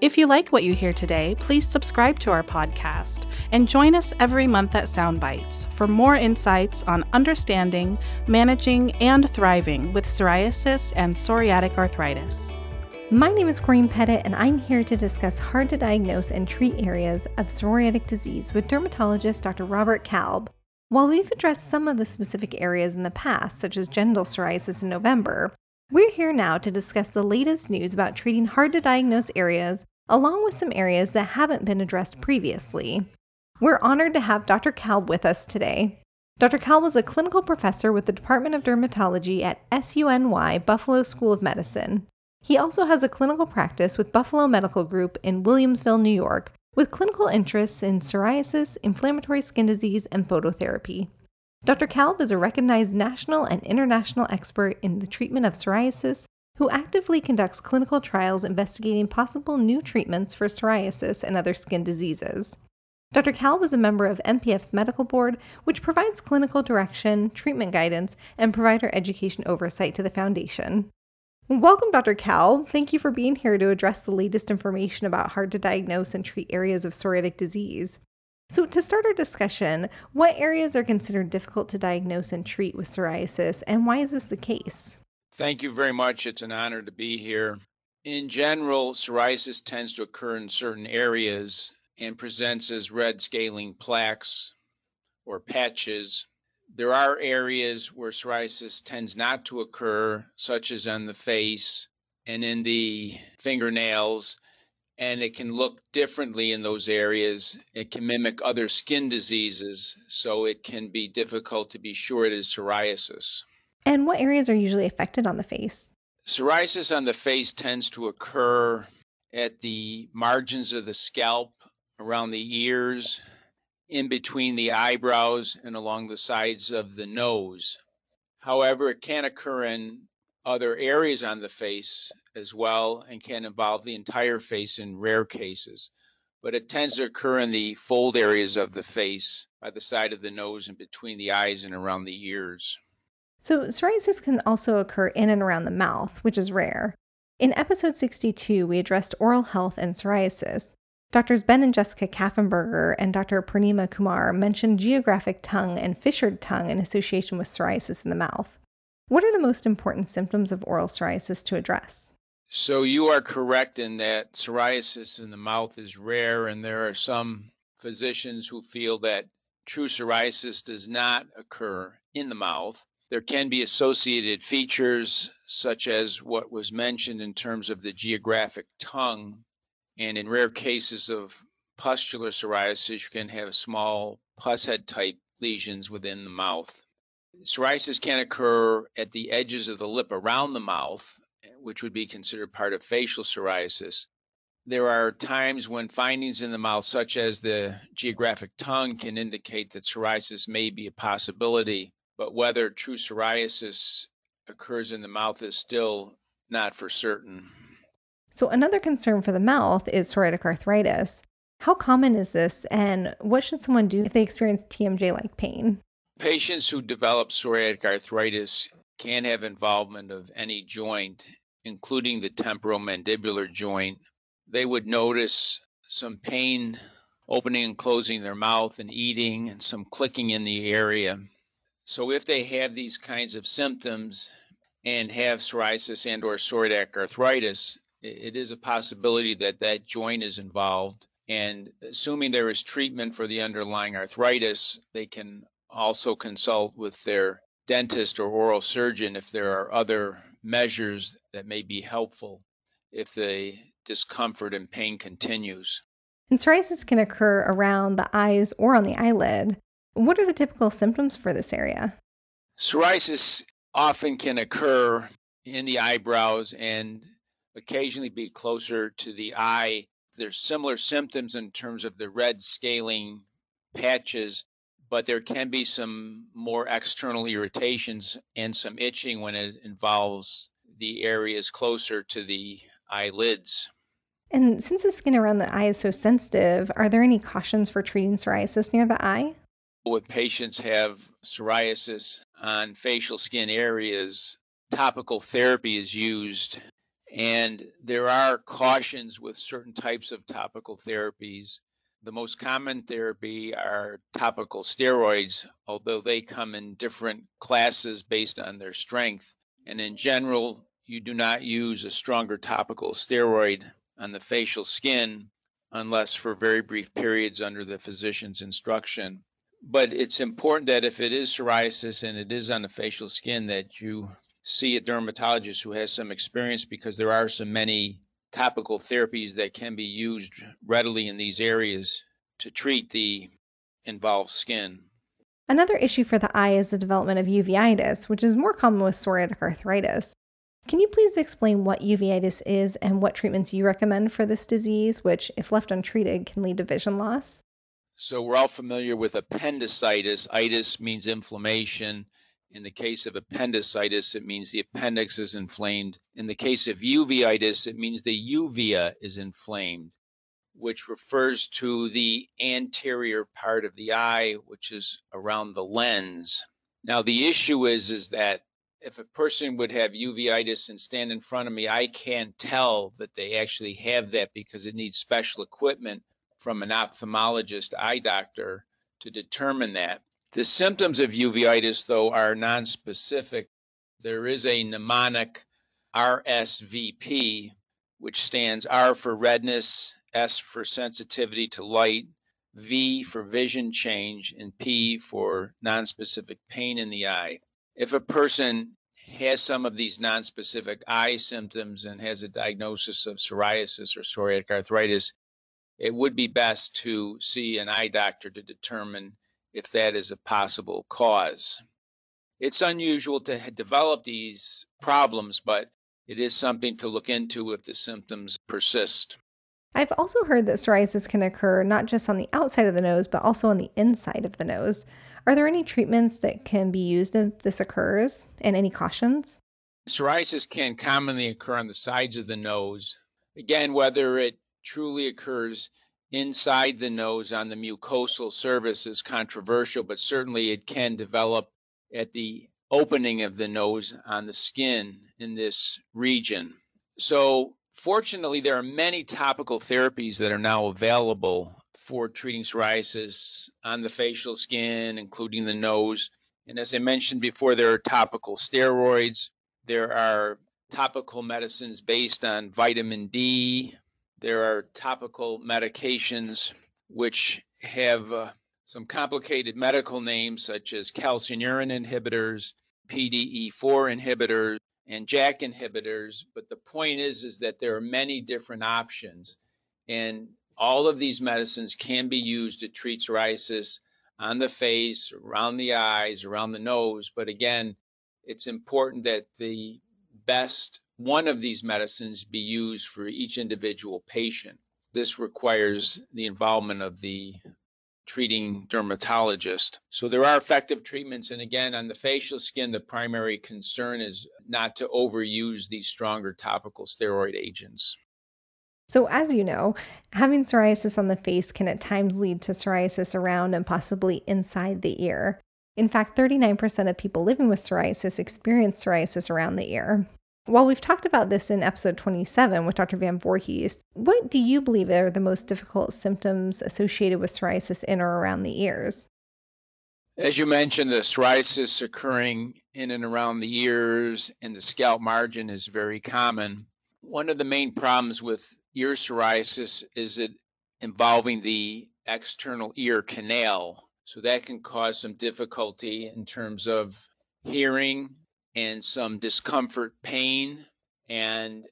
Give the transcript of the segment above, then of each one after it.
If you like what you hear today, please subscribe to our podcast and join us every month at Soundbites for more insights on understanding, managing, and thriving with psoriasis and psoriatic arthritis. My name is Corinne Pettit, and I'm here to discuss hard to diagnose and treat areas of psoriatic disease with dermatologist Dr. Robert Kalb. While we've addressed some of the specific areas in the past, such as genital psoriasis in November, we're here now to discuss the latest news about treating hard to diagnose areas, along with some areas that haven't been addressed previously. We're honored to have Dr. Kalb with us today. Dr. Kalb was a clinical professor with the Department of Dermatology at SUNY Buffalo School of Medicine. He also has a clinical practice with Buffalo Medical Group in Williamsville, New York, with clinical interests in psoriasis, inflammatory skin disease, and phototherapy. Dr. Kalb is a recognized national and international expert in the treatment of psoriasis who actively conducts clinical trials investigating possible new treatments for psoriasis and other skin diseases. Dr. Kalb is a member of NPF's medical board, which provides clinical direction, treatment guidance, and provider education oversight to the foundation. Welcome, Dr. Kalb. Thank you for being here to address the latest information about hard to diagnose and treat areas of psoriatic disease. So, to start our discussion, what areas are considered difficult to diagnose and treat with psoriasis, and why is this the case? Thank you very much. It's an honor to be here. In general, psoriasis tends to occur in certain areas and presents as red scaling plaques or patches. There are areas where psoriasis tends not to occur, such as on the face and in the fingernails and it can look differently in those areas. It can mimic other skin diseases, so it can be difficult to be sure it is psoriasis. And what areas are usually affected on the face? Psoriasis on the face tends to occur at the margins of the scalp, around the ears, in between the eyebrows, and along the sides of the nose. However, it can occur in other areas on the face as well and can involve the entire face in rare cases. But it tends to occur in the fold areas of the face, by the side of the nose, and between the eyes and around the ears. So, psoriasis can also occur in and around the mouth, which is rare. In episode 62, we addressed oral health and psoriasis. Doctors Ben and Jessica Kaffenberger and Dr. Purnima Kumar mentioned geographic tongue and fissured tongue in association with psoriasis in the mouth. What are the most important symptoms of oral psoriasis to address? So, you are correct in that psoriasis in the mouth is rare, and there are some physicians who feel that true psoriasis does not occur in the mouth. There can be associated features, such as what was mentioned in terms of the geographic tongue. And in rare cases of pustular psoriasis, you can have small pus head type lesions within the mouth. Psoriasis can occur at the edges of the lip around the mouth, which would be considered part of facial psoriasis. There are times when findings in the mouth, such as the geographic tongue, can indicate that psoriasis may be a possibility, but whether true psoriasis occurs in the mouth is still not for certain. So, another concern for the mouth is psoriatic arthritis. How common is this, and what should someone do if they experience TMJ like pain? Patients who develop psoriatic arthritis can have involvement of any joint, including the temporomandibular joint. They would notice some pain opening and closing their mouth and eating and some clicking in the area. So if they have these kinds of symptoms and have psoriasis and or psoriatic arthritis, it is a possibility that that joint is involved and assuming there is treatment for the underlying arthritis, they can also consult with their dentist or oral surgeon if there are other measures that may be helpful if the discomfort and pain continues. And psoriasis can occur around the eyes or on the eyelid. What are the typical symptoms for this area? Psoriasis often can occur in the eyebrows and occasionally be closer to the eye. There's similar symptoms in terms of the red scaling patches but there can be some more external irritations and some itching when it involves the areas closer to the eyelids. And since the skin around the eye is so sensitive, are there any cautions for treating psoriasis near the eye? When patients have psoriasis on facial skin areas, topical therapy is used. And there are cautions with certain types of topical therapies. The most common therapy are topical steroids, although they come in different classes based on their strength. And in general, you do not use a stronger topical steroid on the facial skin unless for very brief periods under the physician's instruction. But it's important that if it is psoriasis and it is on the facial skin, that you see a dermatologist who has some experience because there are so many topical therapies that can be used readily in these areas to treat the involved skin. Another issue for the eye is the development of uveitis, which is more common with psoriatic arthritis. Can you please explain what uveitis is and what treatments you recommend for this disease, which, if left untreated, can lead to vision loss? So, we're all familiar with appendicitis. Itis means inflammation. In the case of appendicitis, it means the appendix is inflamed. In the case of uveitis, it means the uvea is inflamed, which refers to the anterior part of the eye, which is around the lens. Now, the issue is, is that if a person would have uveitis and stand in front of me, I can't tell that they actually have that because it needs special equipment from an ophthalmologist, eye doctor, to determine that. The symptoms of uveitis, though, are nonspecific. There is a mnemonic RSVP, which stands R for redness, S for sensitivity to light, V for vision change, and P for nonspecific pain in the eye if a person has some of these nonspecific eye symptoms and has a diagnosis of psoriasis or psoriatic arthritis, it would be best to see an eye doctor to determine if that is a possible cause. It's unusual to develop these problems, but it is something to look into if the symptoms persist. I've also heard that psoriasis can occur not just on the outside of the nose, but also on the inside of the nose. Are there any treatments that can be used if this occurs and any cautions? Psoriasis can commonly occur on the sides of the nose. Again, whether it truly occurs inside the nose on the mucosal surface is controversial, but certainly it can develop at the opening of the nose on the skin in this region. So, fortunately, there are many topical therapies that are now available for treating psoriasis on the facial skin, including the nose. And as I mentioned before, there are topical steroids, there are topical medicines based on vitamin D, there are topical medications which have uh, some complicated medical names such as calcineurin inhibitors, PDE4 inhibitors, and JAK inhibitors. But the point is, is that there are many different options. And all of these medicines can be used to treat psoriasis on the face, around the eyes, around the nose. But again, it's important that the best one of these medicines be used for each individual patient. This requires the involvement of the treating dermatologist. So there are effective treatments. And again, on the facial skin, the primary concern is not to overuse these stronger topical steroid agents. So, as you know, having psoriasis on the face can at times lead to psoriasis around and possibly inside the ear. In fact, 39% of people living with psoriasis experience psoriasis around the ear. While we've talked about this in episode 27 with Dr. Van Voorhees, what do you believe are the most difficult symptoms associated with psoriasis in or around the ears? As you mentioned, the psoriasis occurring in and around the ears and the scalp margin is very common. One of the main problems with ear psoriasis is it involving the external ear canal. So that can cause some difficulty in terms of hearing and some discomfort, pain, and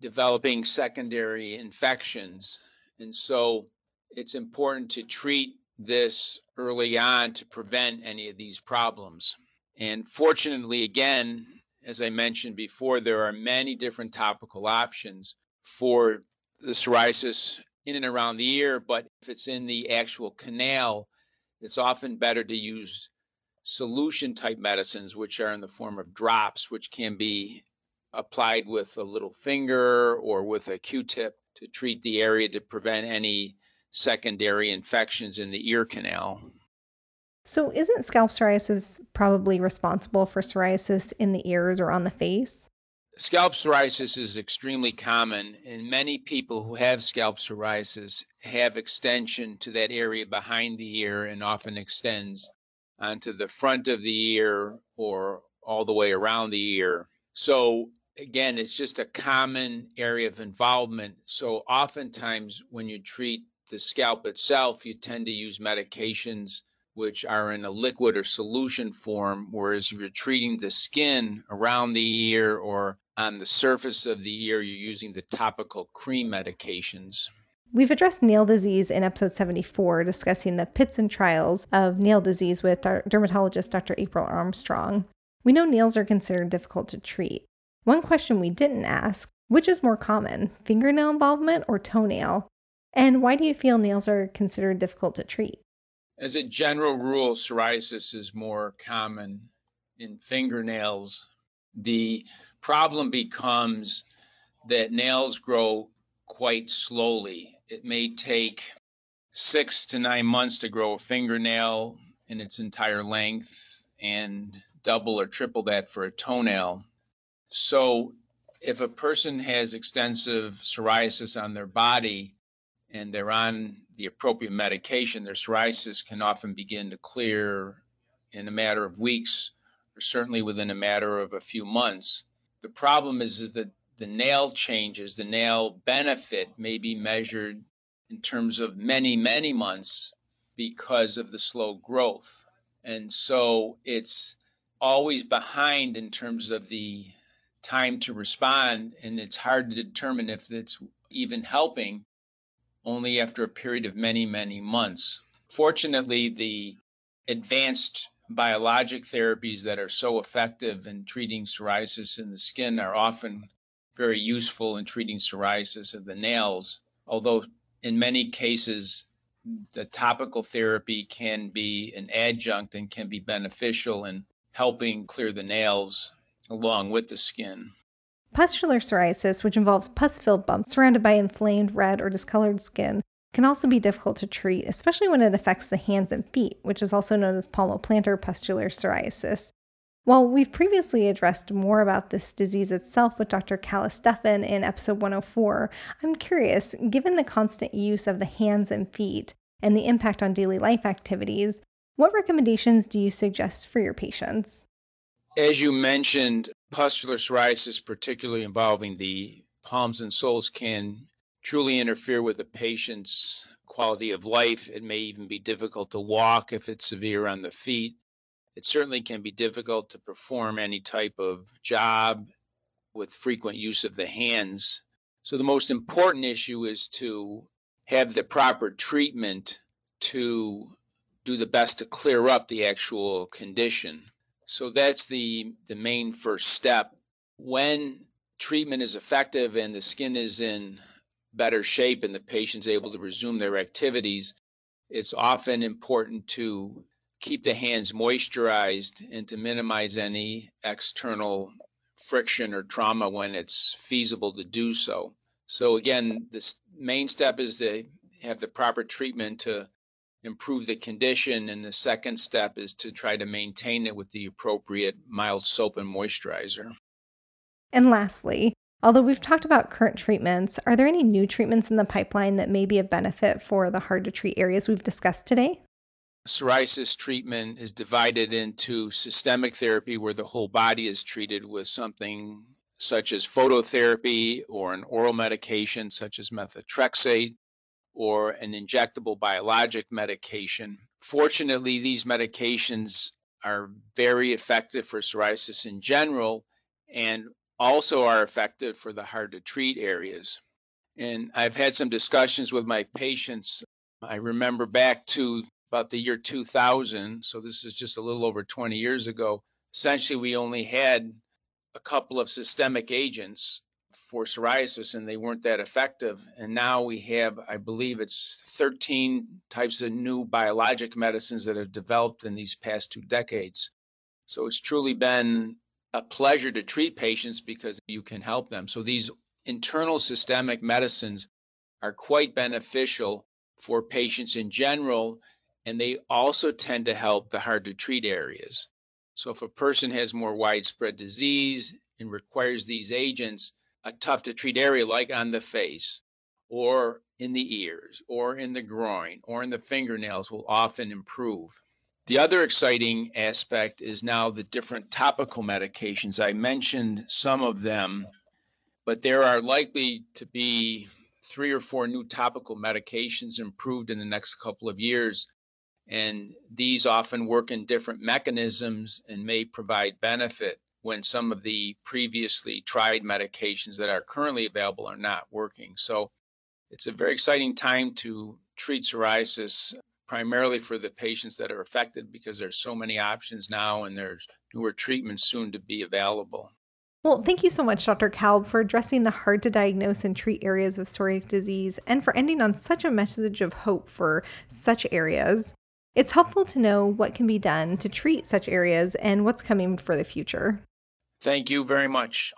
developing secondary infections. And so it's important to treat this early on to prevent any of these problems. And fortunately, again, as I mentioned before, there are many different topical options for the psoriasis in and around the ear, but if it's in the actual canal, it's often better to use solution type medicines, which are in the form of drops, which can be applied with a little finger or with a Q tip to treat the area to prevent any secondary infections in the ear canal. So, isn't scalp psoriasis probably responsible for psoriasis in the ears or on the face? Scalp psoriasis is extremely common, and many people who have scalp psoriasis have extension to that area behind the ear and often extends onto the front of the ear or all the way around the ear. So, again, it's just a common area of involvement. So, oftentimes, when you treat the scalp itself, you tend to use medications which are in a liquid or solution form, whereas if you're treating the skin around the ear or on the surface of the ear, you're using the topical cream medications. We've addressed nail disease in episode 74, discussing the pits and trials of nail disease with dermatologist Dr. April Armstrong. We know nails are considered difficult to treat. One question we didn't ask which is more common, fingernail involvement or toenail? And why do you feel nails are considered difficult to treat? As a general rule, psoriasis is more common in fingernails. The problem becomes that nails grow quite slowly. It may take six to nine months to grow a fingernail in its entire length and double or triple that for a toenail. So, if a person has extensive psoriasis on their body and they're on the appropriate medication, their psoriasis can often begin to clear in a matter of weeks or certainly within a matter of a few months. The problem is, is that the nail changes, the nail benefit may be measured in terms of many, many months because of the slow growth. And so it's always behind in terms of the time to respond, and it's hard to determine if it's even helping only after a period of many, many months. Fortunately, the advanced biologic therapies that are so effective in treating psoriasis in the skin are often very useful in treating psoriasis of the nails, although in many cases the topical therapy can be an adjunct and can be beneficial in helping clear the nails along with the skin. Pustular psoriasis, which involves pus filled bumps surrounded by inflamed, red, or discolored skin, can also be difficult to treat, especially when it affects the hands and feet, which is also known as palmoplantar pustular psoriasis. While we've previously addressed more about this disease itself with Dr. Callis Duffin in episode 104, I'm curious, given the constant use of the hands and feet and the impact on daily life activities, what recommendations do you suggest for your patients? As you mentioned, pustular psoriasis, particularly involving the palms and soles, can truly interfere with the patient's quality of life. It may even be difficult to walk if it's severe on the feet. It certainly can be difficult to perform any type of job with frequent use of the hands. So, the most important issue is to have the proper treatment to do the best to clear up the actual condition. So, that's the, the main first step. When treatment is effective and the skin is in better shape and the patient's able to resume their activities, it's often important to keep the hands moisturized and to minimize any external friction or trauma when it's feasible to do so. So, again, the main step is to have the proper treatment to improve the condition, and the second step is to try to maintain it with the appropriate mild soap and moisturizer. And lastly, Although we've talked about current treatments, are there any new treatments in the pipeline that may be of benefit for the hard to treat areas we've discussed today? Psoriasis treatment is divided into systemic therapy, where the whole body is treated with something such as phototherapy or an oral medication such as methotrexate or an injectable biologic medication. Fortunately, these medications are very effective for psoriasis in general and also are effective for the hard to treat areas. And I've had some discussions with my patients. I remember back to about the year 2000, so this is just a little over 20 years ago. Essentially, we only had a couple of systemic agents for psoriasis and they weren't that effective. And now we have, I believe it's 13 types of new biologic medicines that have developed in these past two decades. So it's truly been a pleasure to treat patients because you can help them. So these internal systemic medicines are quite beneficial for patients in general, and they also tend to help the hard to treat areas. So if a person has more widespread disease and requires these agents, a tough to treat area like on the face or in the ears or in the groin or in the fingernails will often improve. The other exciting aspect is now the different topical medications. I mentioned some of them, but there are likely to be three or four new topical medications improved in the next couple of years. And these often work in different mechanisms and may provide benefit when some of the previously tried medications that are currently available are not working. So it's a very exciting time to treat psoriasis primarily for the patients that are affected because there's so many options now and there's newer treatments soon to be available. Well, thank you so much, Dr. Kalb, for addressing the hard to diagnose and treat areas of psoriatic disease and for ending on such a message of hope for such areas. It's helpful to know what can be done to treat such areas and what's coming for the future. Thank you very much.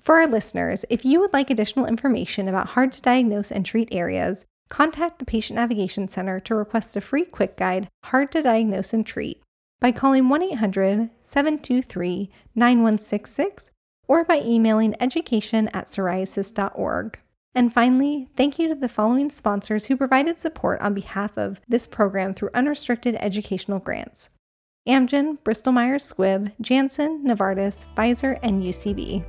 For our listeners, if you would like additional information about hard to diagnose and treat areas, contact the Patient Navigation Center to request a free quick guide, Hard to Diagnose and Treat, by calling 1 800 723 9166 or by emailing education at psoriasis.org. And finally, thank you to the following sponsors who provided support on behalf of this program through unrestricted educational grants Amgen, Bristol Myers Squibb, Janssen, Novartis, Pfizer, and UCB.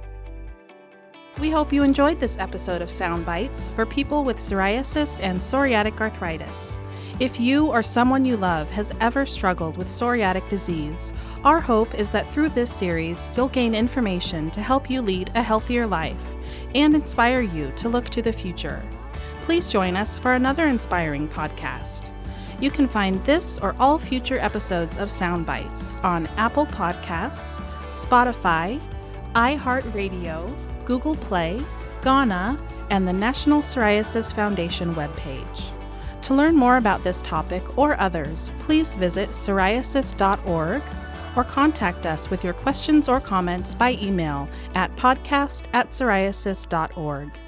We hope you enjoyed this episode of Sound Bites for people with psoriasis and psoriatic arthritis. If you or someone you love has ever struggled with psoriatic disease, our hope is that through this series, you'll gain information to help you lead a healthier life and inspire you to look to the future. Please join us for another inspiring podcast. You can find this or all future episodes of Soundbites on Apple Podcasts, Spotify, iHeartRadio, Google Play, Ghana, and the National Psoriasis Foundation webpage. To learn more about this topic or others, please visit psoriasis.org or contact us with your questions or comments by email at podcast at psoriasis.org.